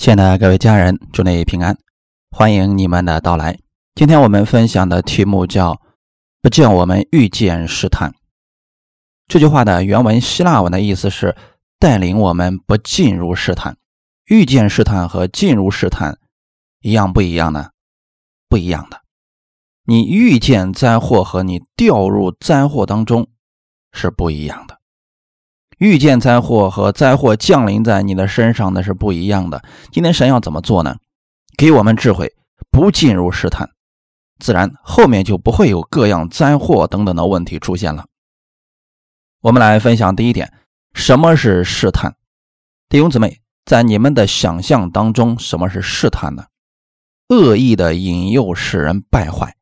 亲爱的各位家人，祝你平安，欢迎你们的到来。今天我们分享的题目叫“不叫我们遇见试探”。这句话的原文希腊文的意思是带领我们不进入试探。遇见试探和进入试探一样不一样呢？不一样的。你遇见灾祸和你掉入灾祸当中是不一样的。遇见灾祸和灾祸降临在你的身上，那是不一样的。今天神要怎么做呢？给我们智慧，不进入试探，自然后面就不会有各样灾祸等等的问题出现了。我们来分享第一点：什么是试探？弟兄姊妹，在你们的想象当中，什么是试探呢？恶意的引诱使人败坏。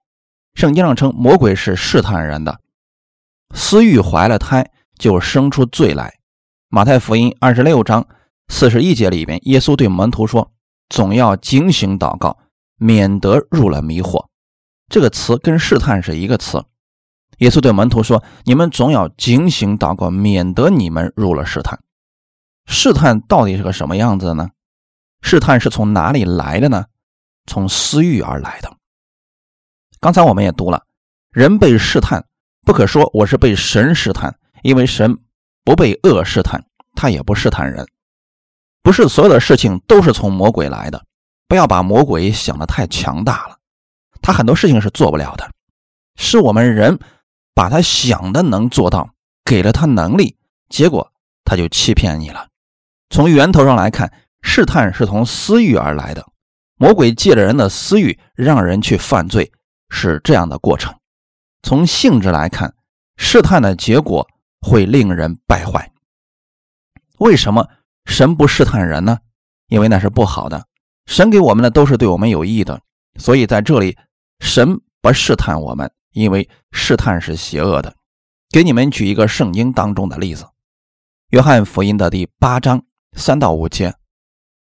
圣经上称魔鬼是试探人的，私欲怀了胎。就生出罪来。马太福音二十六章四十一节里边，耶稣对门徒说：“总要警醒祷告，免得入了迷惑。”这个词跟试探是一个词。耶稣对门徒说：“你们总要警醒祷告，免得你们入了试探。”试探到底是个什么样子的呢？试探是从哪里来的呢？从私欲而来的。刚才我们也读了，人被试探，不可说我是被神试探。因为神不被恶试探，他也不试探人，不是所有的事情都是从魔鬼来的。不要把魔鬼想的太强大了，他很多事情是做不了的，是我们人把他想的能做到，给了他能力，结果他就欺骗你了。从源头上来看，试探是从私欲而来的，魔鬼借着人的私欲让人去犯罪，是这样的过程。从性质来看，试探的结果。会令人败坏。为什么神不试探人呢？因为那是不好的。神给我们的都是对我们有益的，所以在这里神不试探我们，因为试探是邪恶的。给你们举一个圣经当中的例子：约翰福音的第八章三到五节，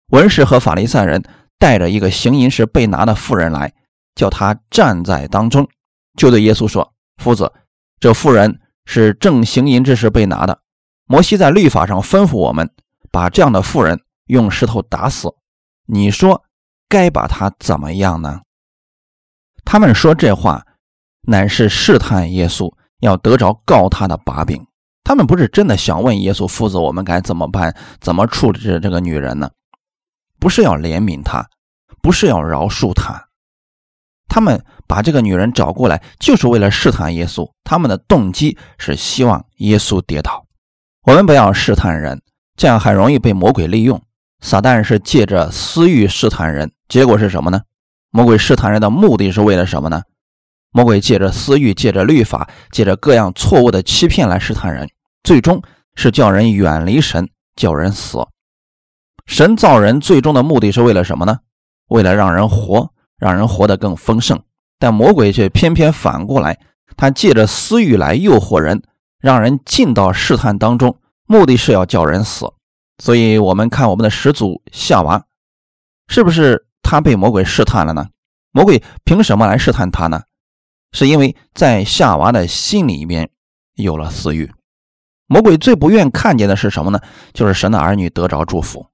文士和法利赛人带着一个行淫时被拿的妇人来，叫他站在当中，就对耶稣说：“夫子，这妇人。”是正行淫之时被拿的。摩西在律法上吩咐我们，把这样的妇人用石头打死。你说该把他怎么样呢？他们说这话，乃是试探耶稣，要得着告他的把柄。他们不是真的想问耶稣夫子，我们该怎么办？怎么处置这个女人呢？不是要怜悯她，不是要饶恕她。他们把这个女人找过来，就是为了试探耶稣。他们的动机是希望耶稣跌倒。我们不要试探人，这样很容易被魔鬼利用。撒旦是借着私欲试探人，结果是什么呢？魔鬼试探人的目的是为了什么呢？魔鬼借着私欲，借着律法，借着各样错误的欺骗来试探人，最终是叫人远离神，叫人死。神造人最终的目的是为了什么呢？为了让人活。让人活得更丰盛，但魔鬼却偏偏反过来，他借着私欲来诱惑人，让人进到试探当中，目的是要叫人死。所以，我们看我们的始祖夏娃，是不是他被魔鬼试探了呢？魔鬼凭什么来试探他呢？是因为在夏娃的心里面有了私欲。魔鬼最不愿看见的是什么呢？就是神的儿女得着祝福。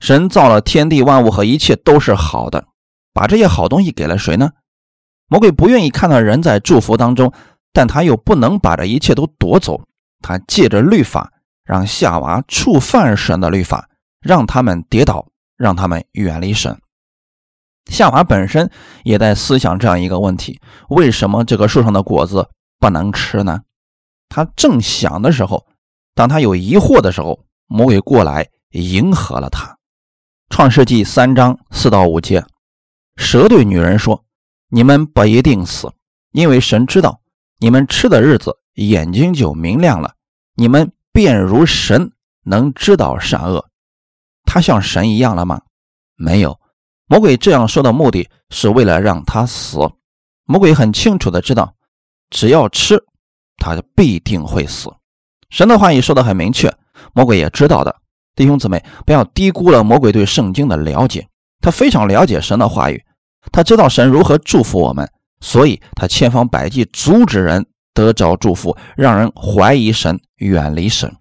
神造了天地万物和一切都是好的。把这些好东西给了谁呢？魔鬼不愿意看到人在祝福当中，但他又不能把这一切都夺走。他借着律法，让夏娃触犯神的律法，让他们跌倒，让他们远离神。夏娃本身也在思想这样一个问题：为什么这个树上的果子不能吃呢？他正想的时候，当他有疑惑的时候，魔鬼过来迎合了他。创世纪三章四到五节。蛇对女人说：“你们不一定死，因为神知道你们吃的日子，眼睛就明亮了，你们便如神，能知道善恶。他像神一样了吗？没有。魔鬼这样说的目的是为了让他死。魔鬼很清楚的知道，只要吃，他就必定会死。神的话语说的很明确，魔鬼也知道的。弟兄姊妹，不要低估了魔鬼对圣经的了解。”他非常了解神的话语，他知道神如何祝福我们，所以他千方百计阻止人得着祝福，让人怀疑神、远离神。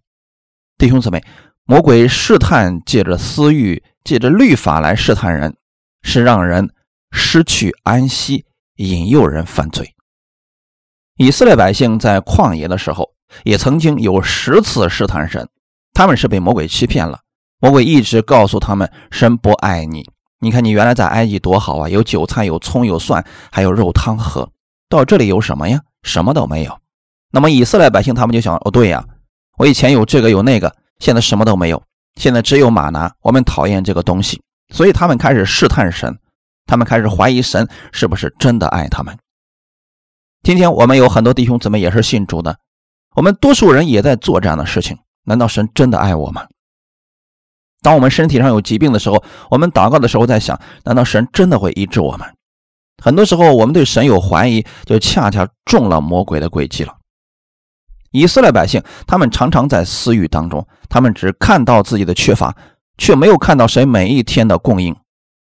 弟兄姊妹，魔鬼试探借着私欲借着律法来试探人，是让人失去安息，引诱人犯罪。以色列百姓在旷野的时候，也曾经有十次试探神，他们是被魔鬼欺骗了。魔鬼一直告诉他们，神不爱你。你看，你原来在埃及多好啊，有韭菜，有葱，有蒜，还有肉汤喝。到这里有什么呀？什么都没有。那么以色列百姓他们就想：哦，对呀，我以前有这个有那个，现在什么都没有，现在只有马拿。我们讨厌这个东西，所以他们开始试探神，他们开始怀疑神是不是真的爱他们。今天我们有很多弟兄姊妹也是信主的，我们多数人也在做这样的事情。难道神真的爱我吗？当我们身体上有疾病的时候，我们祷告的时候在想：难道神真的会医治我们？很多时候我们对神有怀疑，就恰恰中了魔鬼的诡计了。以色列百姓他们常常在私欲当中，他们只看到自己的缺乏，却没有看到神每一天的供应。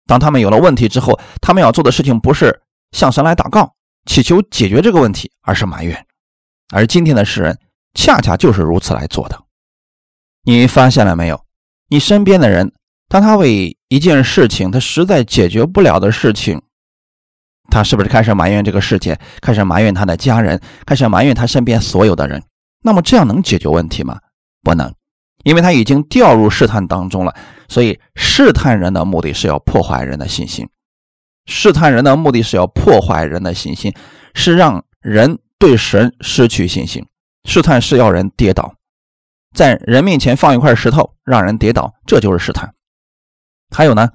当他们有了问题之后，他们要做的事情不是向神来祷告。祈求解决这个问题，而是埋怨。而今天的世人恰恰就是如此来做的。你发现了没有？你身边的人，当他为一件事情他实在解决不了的事情，他是不是开始埋怨这个世界，开始埋怨他的家人，开始埋怨他身边所有的人？那么这样能解决问题吗？不能，因为他已经掉入试探当中了。所以试探人的目的是要破坏人的信心。试探人的目的是要破坏人的信心，是让人对神失去信心。试探是要人跌倒，在人面前放一块石头，让人跌倒，这就是试探。还有呢，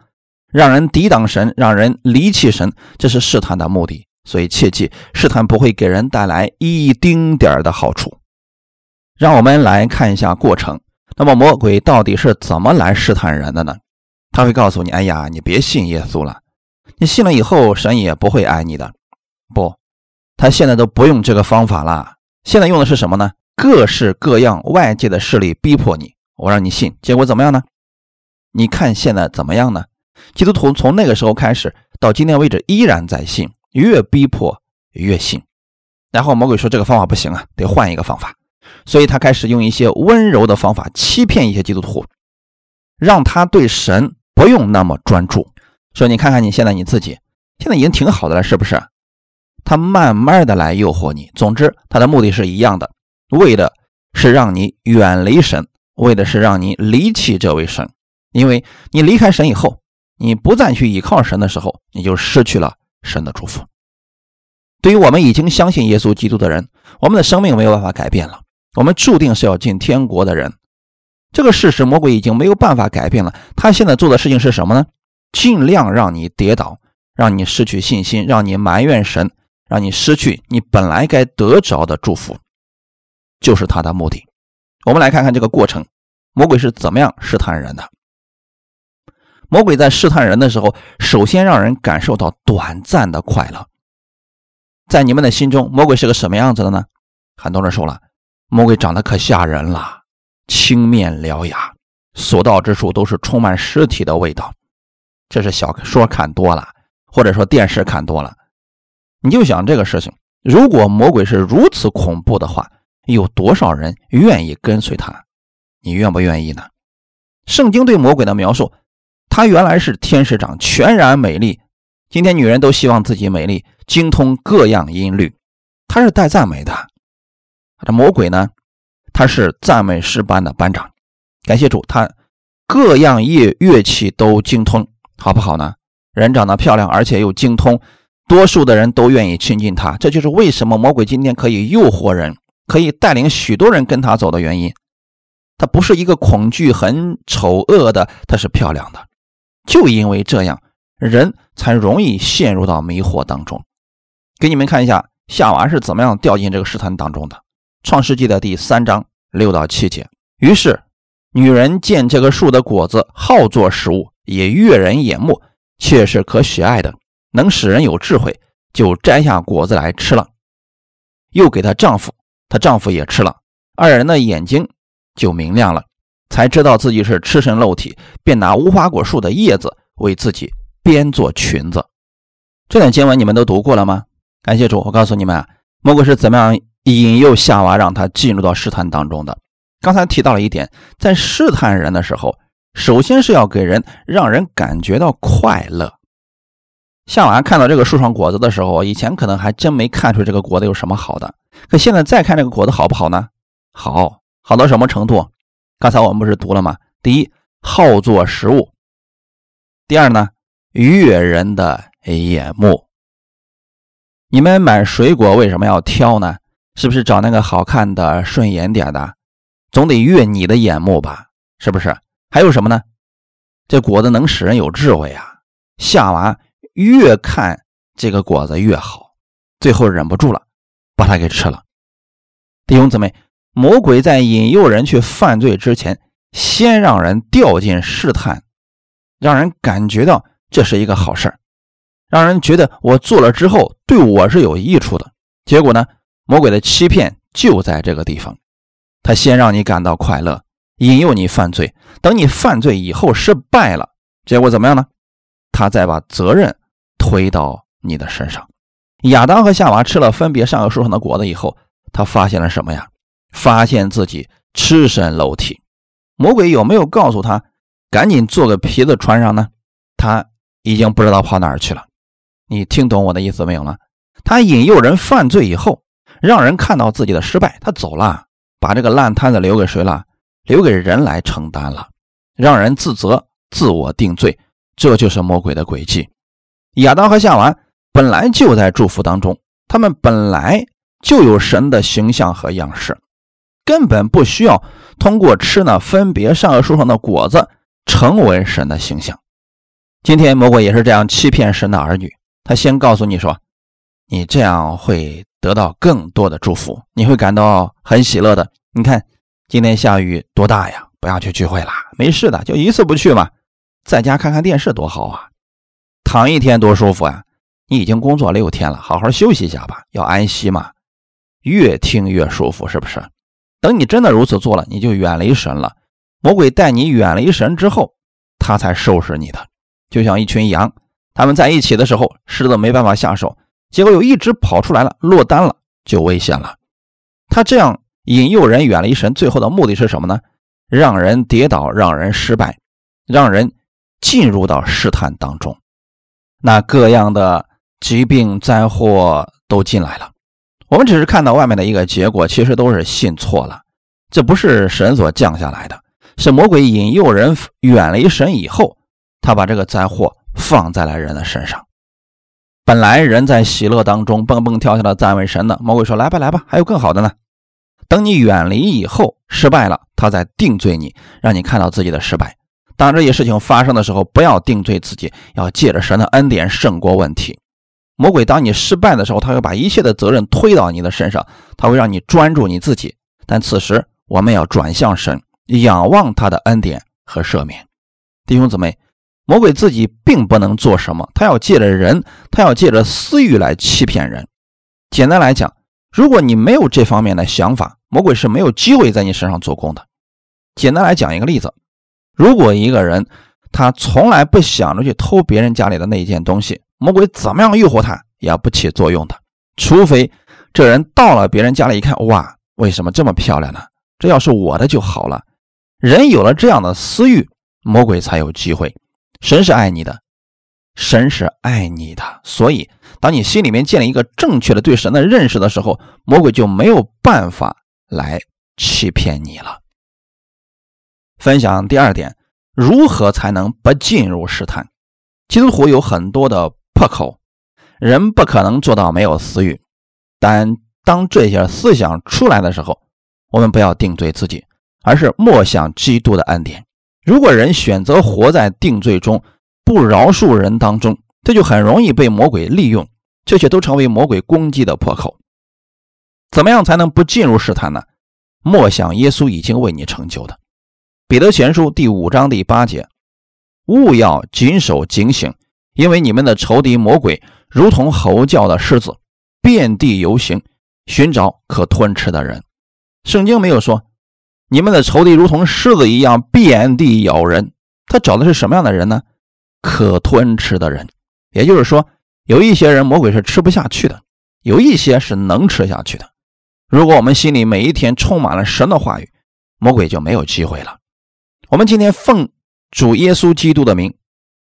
让人抵挡神，让人离弃神，这是试探的目的。所以切记，试探不会给人带来一丁点儿的好处。让我们来看一下过程。那么魔鬼到底是怎么来试探人的呢？他会告诉你：“哎呀，你别信耶稣了。”你信了以后，神也不会爱你的。不，他现在都不用这个方法了。现在用的是什么呢？各式各样外界的势力逼迫你，我让你信，结果怎么样呢？你看现在怎么样呢？基督徒从那个时候开始到今天为止依然在信，越逼迫越信。然后魔鬼说这个方法不行啊，得换一个方法，所以他开始用一些温柔的方法欺骗一些基督徒，让他对神不用那么专注。说你看看你现在你自己，现在已经挺好的了，是不是？他慢慢的来诱惑你。总之，他的目的是一样的，为的是让你远离神，为的是让你离弃这位神。因为你离开神以后，你不再去依靠神的时候，你就失去了神的祝福。对于我们已经相信耶稣基督的人，我们的生命没有办法改变了，我们注定是要进天国的人。这个事实，魔鬼已经没有办法改变了。他现在做的事情是什么呢？尽量让你跌倒，让你失去信心，让你埋怨神，让你失去你本来该得着的祝福，就是他的目的。我们来看看这个过程，魔鬼是怎么样试探人的。魔鬼在试探人的时候，首先让人感受到短暂的快乐。在你们的心中，魔鬼是个什么样子的呢？很多人说了，魔鬼长得可吓人了，青面獠牙，所到之处都是充满尸体的味道。这是小说看多了，或者说电视看多了，你就想这个事情：如果魔鬼是如此恐怖的话，有多少人愿意跟随他？你愿不愿意呢？圣经对魔鬼的描述，他原来是天使长，全然美丽。今天女人都希望自己美丽，精通各样音律，他是带赞美的。这魔鬼呢，他是赞美诗班的班长。感谢主，他各样乐乐器都精通。好不好呢？人长得漂亮，而且又精通，多数的人都愿意亲近他。这就是为什么魔鬼今天可以诱惑人，可以带领许多人跟他走的原因。他不是一个恐惧、很丑恶的，他是漂亮的。就因为这样，人才容易陷入到迷惑当中。给你们看一下夏娃是怎么样掉进这个试探当中的。创世纪的第三章六到七节。于是，女人见这个树的果子好做食物。也悦人眼目，却是可喜爱的，能使人有智慧，就摘下果子来吃了，又给她丈夫，她丈夫也吃了，二人的眼睛就明亮了，才知道自己是赤身露体，便拿无花果树的叶子为自己编做裙子。这段经文你们都读过了吗？感谢主，我告诉你们啊，魔鬼是怎么样引诱夏娃，让她进入到试探当中的。刚才提到了一点，在试探人的时候。首先是要给人让人感觉到快乐。夏娃看到这个树上果子的时候，以前可能还真没看出这个果子有什么好的，可现在再看这个果子好不好呢？好，好到什么程度？刚才我们不是读了吗？第一，好做食物；第二呢，悦人的眼目。你们买水果为什么要挑呢？是不是找那个好看的、顺眼点的？总得悦你的眼目吧？是不是？还有什么呢？这果子能使人有智慧啊！夏娃。越看这个果子越好，最后忍不住了，把它给吃了。弟兄姊妹，魔鬼在引诱人去犯罪之前，先让人掉进试探，让人感觉到这是一个好事让人觉得我做了之后对我是有益处的。结果呢，魔鬼的欺骗就在这个地方，他先让你感到快乐，引诱你犯罪。等你犯罪以后失败了，结果怎么样呢？他再把责任。推到你的身上。亚当和夏娃吃了分别上个树上的果子以后，他发现了什么呀？发现自己赤身裸体。魔鬼有没有告诉他赶紧做个皮子穿上呢？他已经不知道跑哪儿去了。你听懂我的意思没有呢？他引诱人犯罪以后，让人看到自己的失败，他走了，把这个烂摊子留给谁了？留给人来承担了，让人自责、自我定罪。这就是魔鬼的诡计。亚当和夏娃本来就在祝福当中，他们本来就有神的形象和样式，根本不需要通过吃那分别善恶树上的果子成为神的形象。今天魔鬼也是这样欺骗神的儿女，他先告诉你说，你这样会得到更多的祝福，你会感到很喜乐的。你看今天下雨多大呀，不要去聚会了，没事的，就一次不去嘛，在家看看电视多好啊。躺一天多舒服啊！你已经工作六天了，好好休息一下吧，要安息嘛。越听越舒服，是不是？等你真的如此做了，你就远离神了。魔鬼带你远离神之后，他才收拾你的。就像一群羊，他们在一起的时候，狮子没办法下手，结果有一只跑出来了，落单了，就危险了。他这样引诱人远离神，最后的目的是什么呢？让人跌倒，让人失败，让人进入到试探当中。那各样的疾病灾祸都进来了，我们只是看到外面的一个结果，其实都是信错了。这不是神所降下来的，是魔鬼引诱人远离神以后，他把这个灾祸放在了人的身上。本来人在喜乐当中蹦蹦跳跳的赞美神呢，魔鬼说：“来吧，来吧，还有更好的呢。”等你远离以后失败了，他再定罪你，让你看到自己的失败。当这些事情发生的时候，不要定罪自己，要借着神的恩典胜过问题。魔鬼当你失败的时候，他会把一切的责任推到你的身上，他会让你专注你自己。但此时我们要转向神，仰望他的恩典和赦免。弟兄姊妹，魔鬼自己并不能做什么，他要借着人，他要借着私欲来欺骗人。简单来讲，如果你没有这方面的想法，魔鬼是没有机会在你身上做工的。简单来讲一个例子。如果一个人他从来不想着去偷别人家里的那一件东西，魔鬼怎么样诱惑他也不起作用的。除非这人到了别人家里一看，哇，为什么这么漂亮呢？这要是我的就好了。人有了这样的私欲，魔鬼才有机会。神是爱你的，神是爱你的，所以当你心里面建立一个正确的对神的认识的时候，魔鬼就没有办法来欺骗你了。分享第二点，如何才能不进入试探？基督徒有很多的破口，人不可能做到没有私欲，但当这些思想出来的时候，我们不要定罪自己，而是默想基督的恩典。如果人选择活在定罪中，不饶恕人当中，这就很容易被魔鬼利用，这些都成为魔鬼攻击的破口。怎么样才能不进入试探呢？默想耶稣已经为你成就的。彼得前书第五章第八节：勿要谨守警醒，因为你们的仇敌魔鬼如同吼叫的狮子，遍地游行，寻找可吞吃的人。圣经没有说你们的仇敌如同狮子一样遍地咬人，他找的是什么样的人呢？可吞吃的人。也就是说，有一些人魔鬼是吃不下去的，有一些是能吃下去的。如果我们心里每一天充满了神的话语，魔鬼就没有机会了。我们今天奉主耶稣基督的名，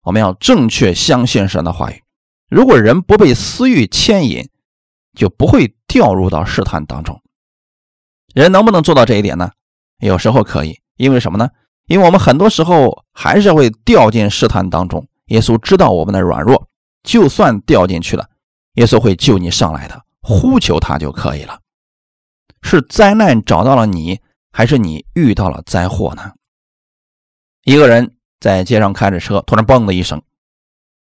我们要正确相信神的话语。如果人不被私欲牵引，就不会掉入到试探当中。人能不能做到这一点呢？有时候可以，因为什么呢？因为我们很多时候还是会掉进试探当中。耶稣知道我们的软弱，就算掉进去了，耶稣会救你上来的，呼求他就可以了。是灾难找到了你，还是你遇到了灾祸呢？一个人在街上开着车，突然“嘣”的一声，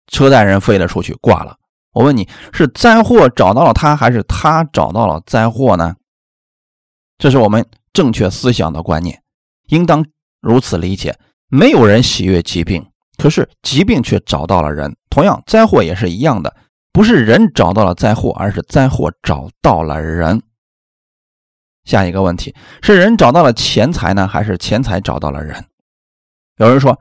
车带人飞了出去，挂了。我问你是灾祸找到了他，还是他找到了灾祸呢？这是我们正确思想的观念，应当如此理解。没有人喜悦疾病，可是疾病却找到了人。同样，灾祸也是一样的，不是人找到了灾祸，而是灾祸找到了人。下一个问题是人找到了钱财呢，还是钱财找到了人？有人说，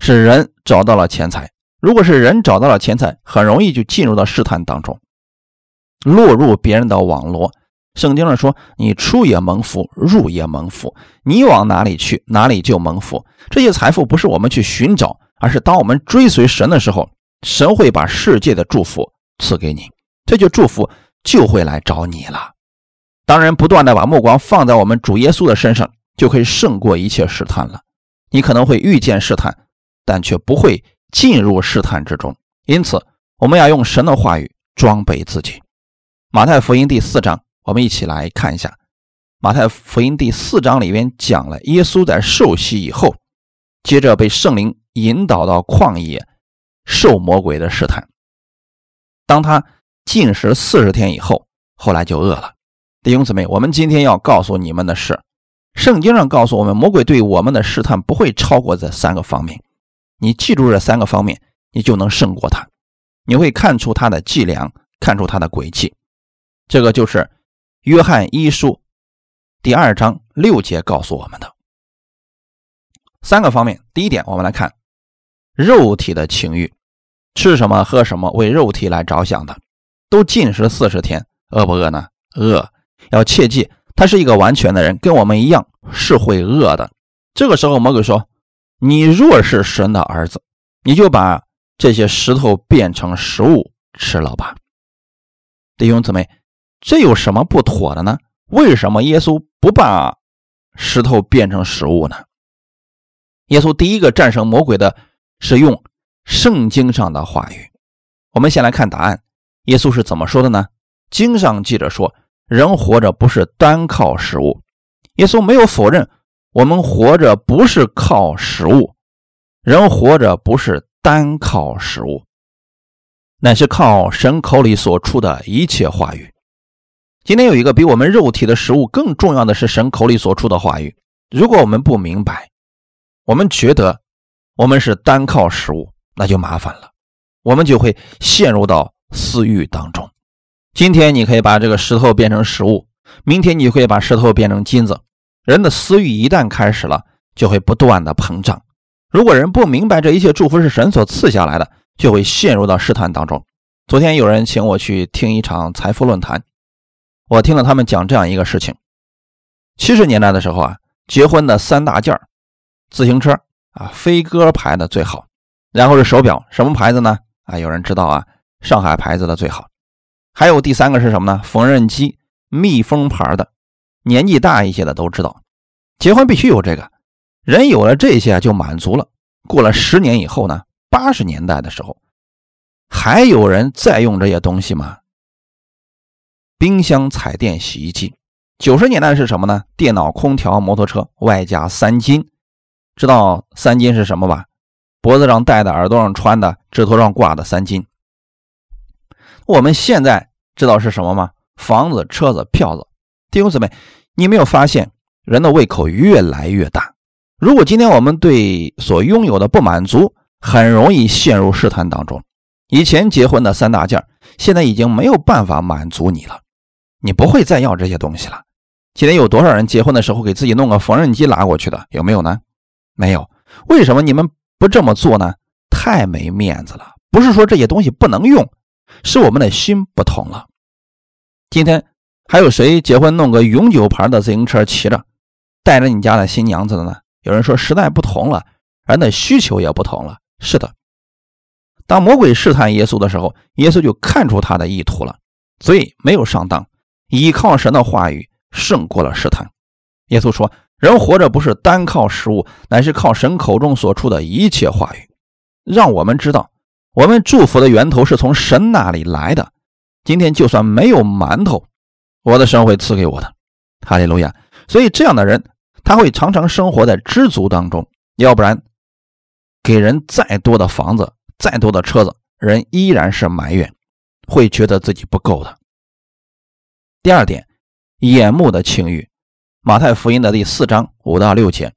是人找到了钱财。如果是人找到了钱财，很容易就进入到试探当中，落入别人的网络。圣经上说：“你出也蒙福，入也蒙福。你往哪里去，哪里就蒙福。”这些财富不是我们去寻找，而是当我们追随神的时候，神会把世界的祝福赐给你，这就祝福就会来找你了。当然，不断的把目光放在我们主耶稣的身上，就可以胜过一切试探了。你可能会遇见试探，但却不会进入试探之中。因此，我们要用神的话语装备自己。马太福音第四章。我们一起来看一下《马太福音》第四章里边讲了耶稣在受洗以后，接着被圣灵引导到旷野受魔鬼的试探。当他进食四十天以后，后来就饿了。弟兄姊妹，我们今天要告诉你们的是，圣经上告诉我们，魔鬼对我们的试探不会超过这三个方面。你记住这三个方面，你就能胜过他。你会看出他的伎俩，看出他的诡计。这个就是。约翰一书第二章六节告诉我们的三个方面。第一点，我们来看肉体的情欲，吃什么喝什么，为肉体来着想的，都禁食四十天，饿不饿呢？饿。要切记，他是一个完全的人，跟我们一样是会饿的。这个时候，魔鬼说：“你若是神的儿子，你就把这些石头变成食物吃了吧。”弟兄姊妹。这有什么不妥的呢？为什么耶稣不把石头变成食物呢？耶稣第一个战胜魔鬼的是用圣经上的话语。我们先来看答案，耶稣是怎么说的呢？经上记着说，人活着不是单靠食物。耶稣没有否认我们活着不是靠食物，人活着不是单靠食物，乃是靠神口里所出的一切话语。今天有一个比我们肉体的食物更重要的是神口里所出的话语。如果我们不明白，我们觉得我们是单靠食物，那就麻烦了，我们就会陷入到私欲当中。今天你可以把这个石头变成食物，明天你会把石头变成金子。人的私欲一旦开始了，就会不断的膨胀。如果人不明白这一切祝福是神所赐下来的，就会陷入到试探当中。昨天有人请我去听一场财富论坛。我听了他们讲这样一个事情：七十年代的时候啊，结婚的三大件自行车啊，飞鸽牌的最好，然后是手表，什么牌子呢？啊，有人知道啊，上海牌子的最好。还有第三个是什么呢？缝纫机，蜜蜂牌的。年纪大一些的都知道，结婚必须有这个。人有了这些就满足了。过了十年以后呢？八十年代的时候，还有人在用这些东西吗？冰箱、彩电、洗衣机，九十年代是什么呢？电脑、空调、摩托车，外加三金。知道三金是什么吧？脖子上戴的、耳朵上穿的、指头上挂的三金。我们现在知道是什么吗？房子、车子、票子。弟兄姊妹，你没有发现人的胃口越来越大？如果今天我们对所拥有的不满足，很容易陷入试探当中。以前结婚的三大件，现在已经没有办法满足你了。你不会再要这些东西了。今天有多少人结婚的时候给自己弄个缝纫机拉过去的？有没有呢？没有。为什么你们不这么做呢？太没面子了。不是说这些东西不能用，是我们的心不同了。今天还有谁结婚弄个永久牌的自行车骑着，带着你家的新娘子的呢？有人说时代不同了，人的需求也不同了。是的，当魔鬼试探耶稣的时候，耶稣就看出他的意图了，所以没有上当，依靠神的话语胜过了试探。耶稣说：“人活着不是单靠食物，乃是靠神口中所出的一切话语。”让我们知道，我们祝福的源头是从神那里来的。今天就算没有馒头，我的神会赐给我的。哈利路亚！所以这样的人，他会常常生活在知足当中。要不然，给人再多的房子、再多的车子，人依然是埋怨，会觉得自己不够的。第二点，眼目的情欲。马太福音的第四章五到六节，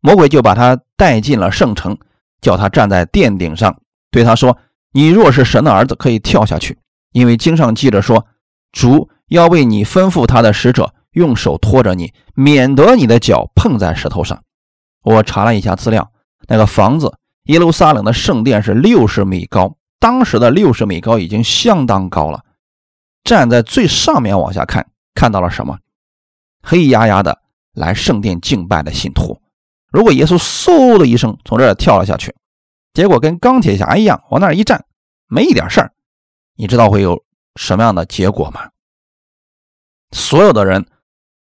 魔鬼就把他带进了圣城，叫他站在殿顶上，对他说：“你若是神的儿子，可以跳下去，因为经上记着说，主要为你吩咐他的使者，用手托着你，免得你的脚碰在石头上。”我查了一下资料，那个房子耶路撒冷的圣殿是六十米高，当时的六十米高已经相当高了。站在最上面往下看，看到了什么？黑压压的来圣殿敬拜的信徒，如果耶稣嗖的一声从这儿跳了下去，结果跟钢铁侠一样往那儿一站，没一点事儿，你知道会有什么样的结果吗？所有的人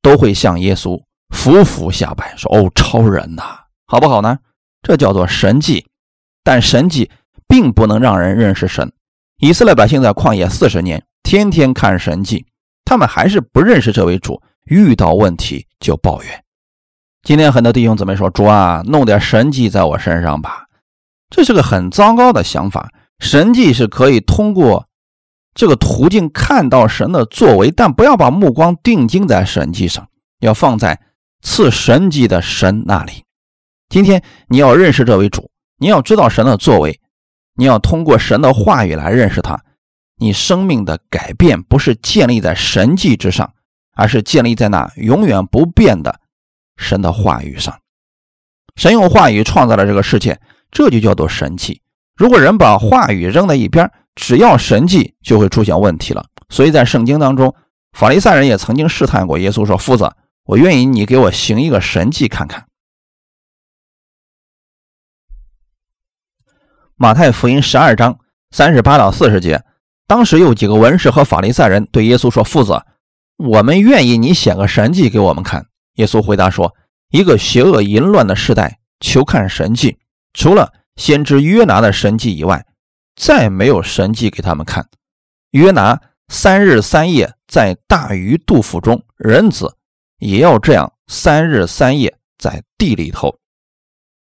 都会向耶稣俯伏下拜，说：“哦，超人呐，好不好呢？”这叫做神迹，但神迹并不能让人认识神。以色列百姓在旷野四十年，天天看神迹，他们还是不认识这位主。遇到问题就抱怨。今天很多弟兄姊妹说：“主啊，弄点神迹在我身上吧。”这是个很糟糕的想法。神迹是可以通过这个途径看到神的作为，但不要把目光定睛在神迹上，要放在赐神迹的神那里。今天你要认识这位主，你要知道神的作为，你要通过神的话语来认识他。你生命的改变不是建立在神迹之上。而是建立在那永远不变的神的话语上。神用话语创造了这个世界，这就叫做神迹。如果人把话语扔在一边，只要神迹，就会出现问题了。所以在圣经当中，法利赛人也曾经试探过耶稣，说：“夫子，我愿意你给我行一个神迹看看。”马太福音十二章三十八到四十节，当时有几个文士和法利赛人对耶稣说：“夫子。”我们愿意你显个神迹给我们看。耶稣回答说：“一个邪恶淫乱的时代，求看神迹，除了先知约拿的神迹以外，再没有神迹给他们看。约拿三日三夜在大鱼肚腹中，人子也要这样三日三夜在地里头。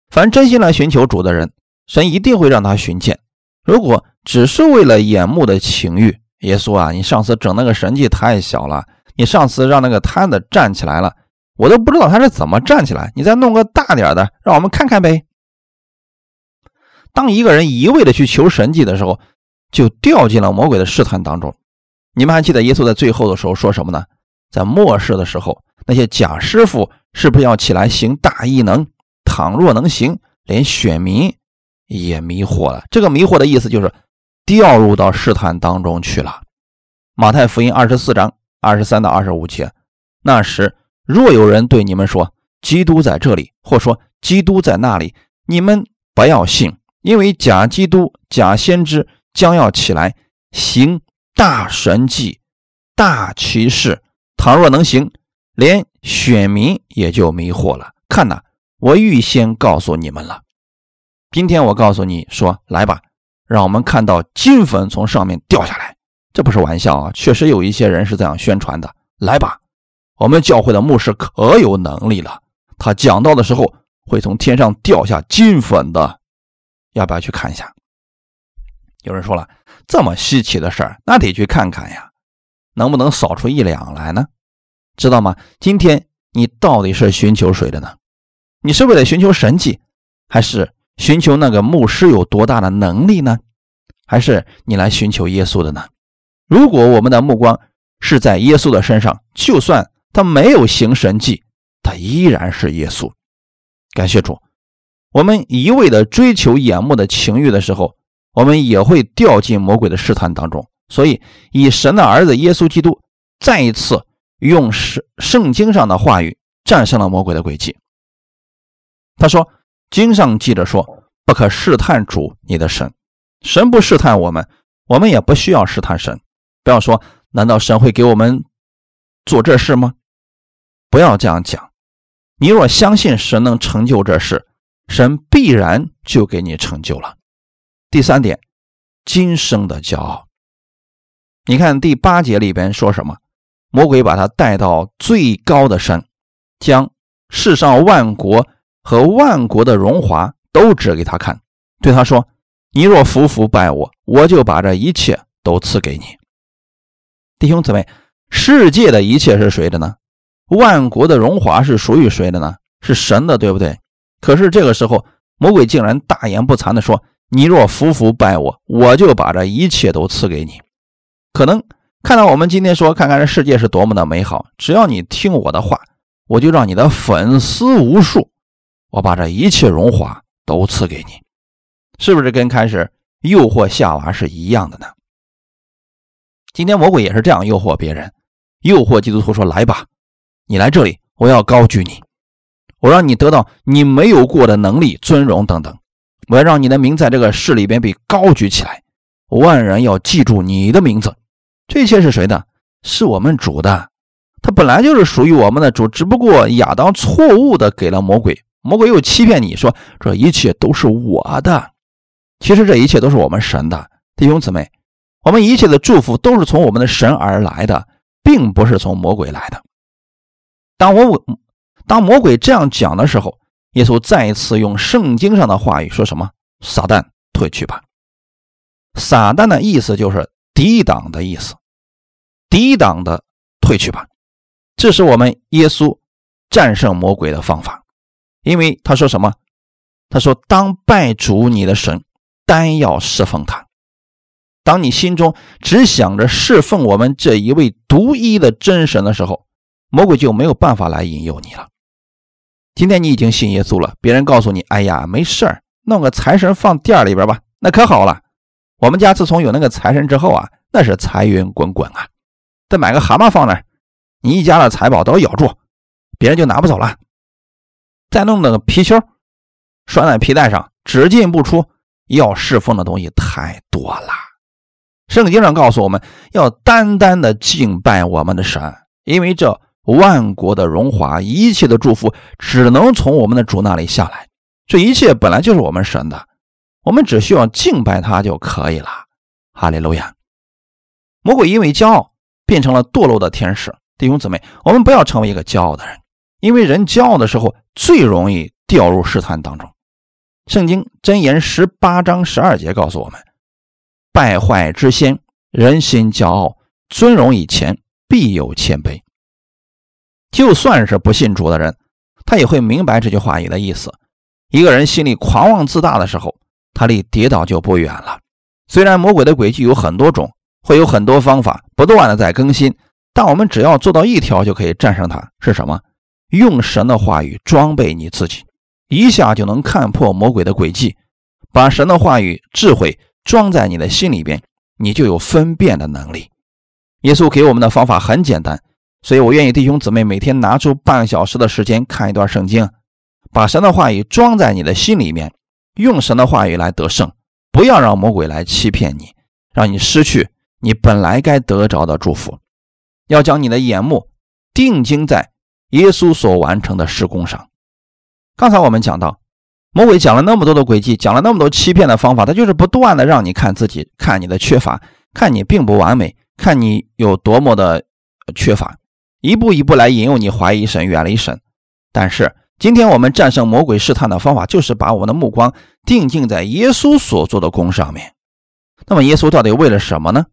凡真心来寻求主的人，神一定会让他寻见。如果只是为了眼目的情欲，耶稣啊，你上次整那个神迹太小了。”你上次让那个瘫子站起来了，我都不知道他是怎么站起来。你再弄个大点的，让我们看看呗。当一个人一味的去求神迹的时候，就掉进了魔鬼的试探当中。你们还记得耶稣在最后的时候说什么呢？在末世的时候，那些假师傅是不是要起来行大异能？倘若能行，连选民也迷惑了。这个迷惑的意思就是掉入到试探当中去了。马太福音二十四章。二十三到二十五节，那时若有人对你们说基督在这里，或说基督在那里，你们不要信，因为假基督、假先知将要起来行大神迹、大奇事。倘若能行，连选民也就迷惑了。看呐，我预先告诉你们了。今天我告诉你说，来吧，让我们看到金粉从上面掉下来。这不是玩笑啊！确实有一些人是这样宣传的。来吧，我们教会的牧师可有能力了，他讲道的时候会从天上掉下金粉的，要不要去看一下？有人说了，这么稀奇的事儿，那得去看看呀，能不能扫出一两来呢？知道吗？今天你到底是寻求谁的呢？你是为了寻求神迹，还是寻求那个牧师有多大的能力呢？还是你来寻求耶稣的呢？如果我们的目光是在耶稣的身上，就算他没有行神迹，他依然是耶稣。感谢主，我们一味的追求眼目的情欲的时候，我们也会掉进魔鬼的试探当中。所以，以神的儿子耶稣基督再一次用圣圣经上的话语战胜了魔鬼的诡计。他说：“经上记着说：“不可试探主你的神，神不试探我们，我们也不需要试探神。不要说，难道神会给我们做这事吗？不要这样讲。你若相信神能成就这事，神必然就给你成就了。第三点，今生的骄傲。你看第八节里边说什么？魔鬼把他带到最高的山，将世上万国和万国的荣华都指给他看，对他说：“你若服服拜我，我就把这一切都赐给你。”弟兄姊妹，世界的一切是谁的呢？万国的荣华是属于谁的呢？是神的，对不对？可是这个时候，魔鬼竟然大言不惭地说：“你若服服拜我，我就把这一切都赐给你。”可能。看到我们今天说，看看这世界是多么的美好。只要你听我的话，我就让你的粉丝无数，我把这一切荣华都赐给你，是不是跟开始诱惑夏娃是一样的呢？今天魔鬼也是这样诱惑别人，诱惑基督徒说：“来吧，你来这里，我要高举你，我让你得到你没有过的能力、尊荣等等，我要让你的名在这个市里边被高举起来，万人要记住你的名字。”这一切是谁的？是我们主的，他本来就是属于我们的主，只不过亚当错误的给了魔鬼，魔鬼又欺骗你说这一切都是我的，其实这一切都是我们神的。弟兄姊妹，我们一切的祝福都是从我们的神而来的，并不是从魔鬼来的。当我当魔鬼这样讲的时候，耶稣再一次用圣经上的话语说什么：“撒旦退去吧。”撒旦的意思就是抵挡的意思。抵挡的退去吧，这是我们耶稣战胜魔鬼的方法。因为他说什么？他说：“当拜主你的神，单要侍奉他。当你心中只想着侍奉我们这一位独一的真神的时候，魔鬼就没有办法来引诱你了。今天你已经信耶稣了，别人告诉你：‘哎呀，没事儿，弄个财神放店里边吧，那可好了。’我们家自从有那个财神之后啊，那是财源滚滚啊。”再买个蛤蟆放那儿，你一家的财宝都咬住，别人就拿不走了。再弄那个皮球，拴在皮带上，只进不出。要侍奉的东西太多了。圣经上告诉我们要单单的敬拜我们的神，因为这万国的荣华、一切的祝福，只能从我们的主那里下来。这一切本来就是我们神的，我们只需要敬拜他就可以了。哈利路亚。魔鬼因为骄傲。变成了堕落的天使，弟兄姊妹，我们不要成为一个骄傲的人，因为人骄傲的时候最容易掉入试探当中。圣经箴言十八章十二节告诉我们：败坏之先，人心骄傲；尊荣以前，必有谦卑。就算是不信主的人，他也会明白这句话里的意思。一个人心里狂妄自大的时候，他离跌倒就不远了。虽然魔鬼的诡计有很多种。会有很多方法不断的在更新，但我们只要做到一条就可以战胜它，是什么？用神的话语装备你自己，一下就能看破魔鬼的诡计。把神的话语智慧装在你的心里边，你就有分辨的能力。耶稣给我们的方法很简单，所以我愿意弟兄姊妹每天拿出半小时的时间看一段圣经，把神的话语装在你的心里面，用神的话语来得胜，不要让魔鬼来欺骗你，让你失去。你本来该得着的祝福，要将你的眼目定睛在耶稣所完成的施工上。刚才我们讲到，魔鬼讲了那么多的诡计，讲了那么多欺骗的方法，他就是不断的让你看自己，看你的缺乏，看你并不完美，看你有多么的缺乏，一步一步来引诱你怀疑神、远离神。但是今天我们战胜魔鬼试探的方法，就是把我们的目光定睛在耶稣所做的功上面。那么耶稣到底为了什么呢？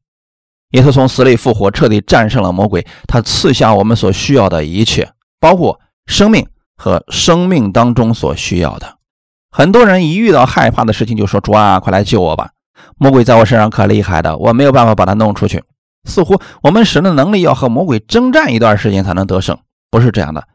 耶稣从死里复活，彻底战胜了魔鬼。他赐下我们所需要的一切，包括生命和生命当中所需要的。很多人一遇到害怕的事情，就说：“主啊，快来救我吧！魔鬼在我身上可厉害的，我没有办法把他弄出去。”似乎我们神的能力要和魔鬼征战一段时间才能得胜，不是这样的。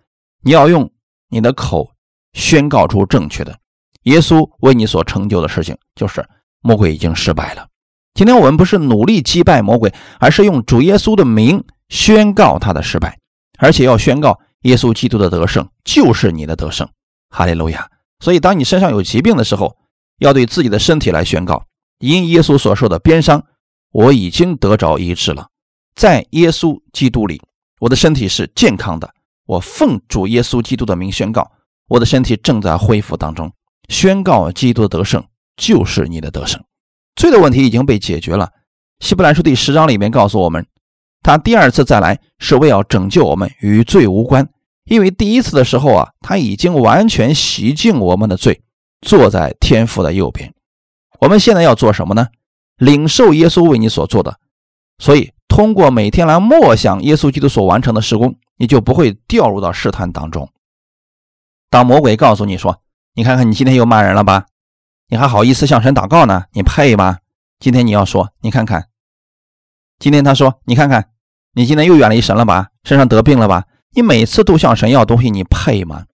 你要用你的口宣告出正确的。耶稣为你所成就的事情，就是魔鬼已经失败了。今天我们不是努力击败魔鬼，而是用主耶稣的名宣告他的失败，而且要宣告耶稣基督的得胜就是你的得胜。哈利路亚！所以，当你身上有疾病的时候，要对自己的身体来宣告：因耶稣所受的鞭伤，我已经得着医治了。在耶稣基督里，我的身体是健康的。我奉主耶稣基督的名宣告，我的身体正在恢复当中。宣告基督的得胜就是你的得胜，罪的问题已经被解决了。希伯来书第十章里面告诉我们，他第二次再来是为要拯救我们，与罪无关。因为第一次的时候啊，他已经完全洗净我们的罪，坐在天父的右边。我们现在要做什么呢？领受耶稣为你所做的。所以，通过每天来默想耶稣基督所完成的事工，你就不会掉入到试探当中。当魔鬼告诉你说：“你看看，你今天又骂人了吧？你还好意思向神祷告呢？你配吗？”今天你要说：“你看看，今天他说，你看看，你今天又远离神了吧？身上得病了吧？”你每次都向神要东西，你配吗？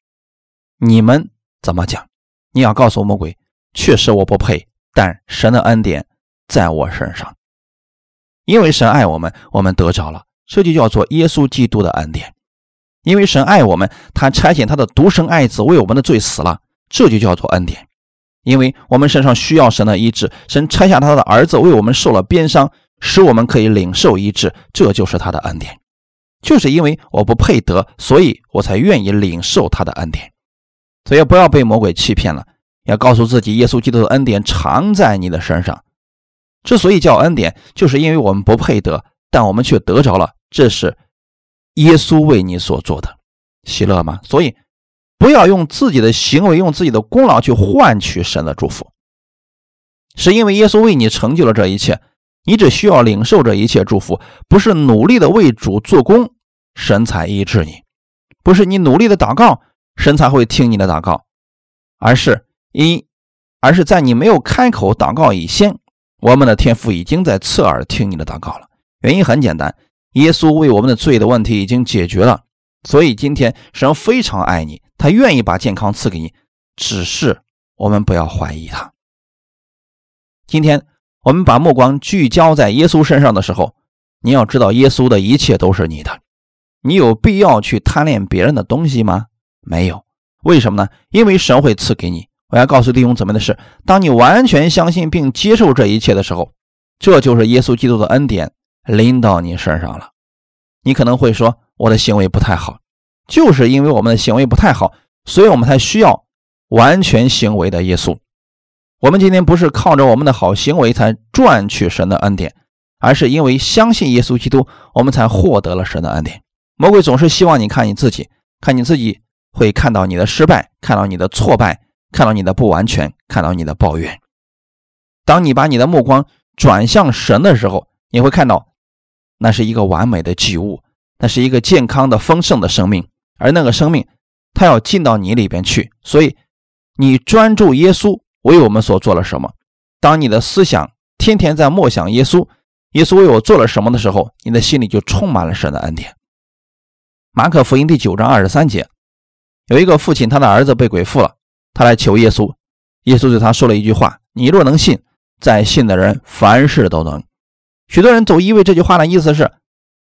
你们怎么讲？你要告诉魔鬼，确实我不配，但神的恩典在我身上，因为神爱我们，我们得着了，这就叫做耶稣基督的恩典。因为神爱我们，他差遣他的独生爱子为我们的罪死了，这就叫做恩典。因为我们身上需要神的医治，神拆下他的儿子为我们受了鞭伤，使我们可以领受医治，这就是他的恩典。就是因为我不配得，所以我才愿意领受他的恩典。所以不要被魔鬼欺骗了，要告诉自己，耶稣基督的恩典常在你的身上。之所以叫恩典，就是因为我们不配得，但我们却得着了，这是耶稣为你所做的，喜乐吗？所以不要用自己的行为、用自己的功劳去换取神的祝福，是因为耶稣为你成就了这一切，你只需要领受这一切祝福，不是努力的为主做工。神才医治你，不是你努力的祷告，神才会听你的祷告，而是一，而是在你没有开口祷告以前，我们的天父已经在侧耳听你的祷告了。原因很简单，耶稣为我们的罪的问题已经解决了，所以今天神非常爱你，他愿意把健康赐给你，只是我们不要怀疑他。今天我们把目光聚焦在耶稣身上的时候，你要知道，耶稣的一切都是你的。你有必要去贪恋别人的东西吗？没有，为什么呢？因为神会赐给你。我要告诉弟兄姊妹的是，当你完全相信并接受这一切的时候，这就是耶稣基督的恩典临到你身上了。你可能会说，我的行为不太好，就是因为我们的行为不太好，所以我们才需要完全行为的耶稣。我们今天不是靠着我们的好行为才赚取神的恩典，而是因为相信耶稣基督，我们才获得了神的恩典。魔鬼总是希望你看你自己，看你自己会看到你的失败，看到你的挫败，看到你的不完全，看到你的抱怨。当你把你的目光转向神的时候，你会看到那是一个完美的祭物，那是一个健康的、丰盛的生命，而那个生命它要进到你里边去。所以，你专注耶稣为我们所做了什么。当你的思想天天在默想耶稣，耶稣为我做了什么的时候，你的心里就充满了神的恩典。马可福音第九章二十三节，有一个父亲，他的儿子被鬼附了，他来求耶稣。耶稣对他说了一句话：“你若能信，在信的人凡事都能。”许多人总以为这句话的意思是，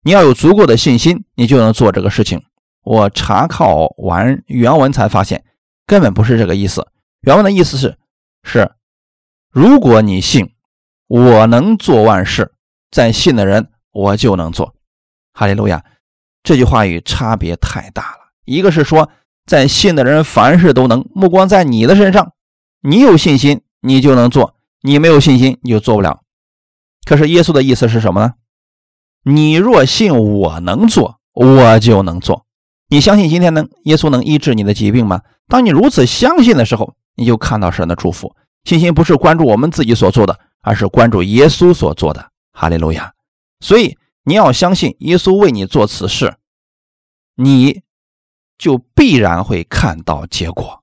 你要有足够的信心，你就能做这个事情。我查考完原文才发现，根本不是这个意思。原文的意思是：是如果你信，我能做万事，在信的人我就能做。哈利路亚。这句话语差别太大了。一个是说，在信的人凡事都能，目光在你的身上，你有信心，你就能做；你没有信心，你就做不了。可是耶稣的意思是什么呢？你若信我能做，我就能做。你相信今天能耶稣能医治你的疾病吗？当你如此相信的时候，你就看到神的祝福。信心不是关注我们自己所做的，而是关注耶稣所做的。哈利路亚。所以。你要相信耶稣为你做此事，你就必然会看到结果。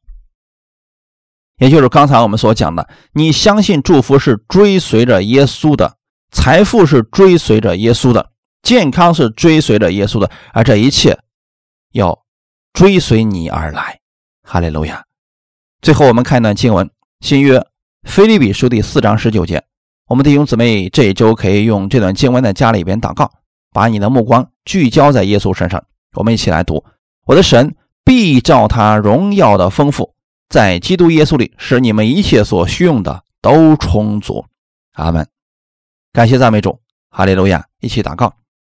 也就是刚才我们所讲的，你相信祝福是追随着耶稣的，财富是追随着耶稣的，健康是追随着耶稣的，而这一切要追随你而来。哈利路亚！最后我们看一段经文，新约菲利比书第四章十九节。我们弟兄姊妹这一周可以用这段经文在家里边祷告，把你的目光聚焦在耶稣身上。我们一起来读：我的神必照他荣耀的丰富，在基督耶稣里，使你们一切所需用的都充足。阿门。感谢赞美主，哈利路亚！一起祷告，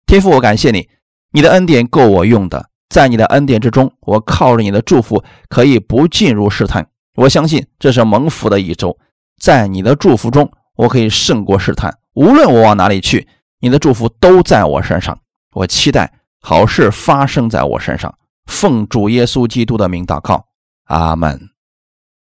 天父，我感谢你，你的恩典够我用的，在你的恩典之中，我靠着你的祝福可以不进入试探。我相信这是蒙福的一周，在你的祝福中，我可以胜过试探。无论我往哪里去，你的祝福都在我身上。我期待好事发生在我身上。奉主耶稣基督的名祷告，阿门。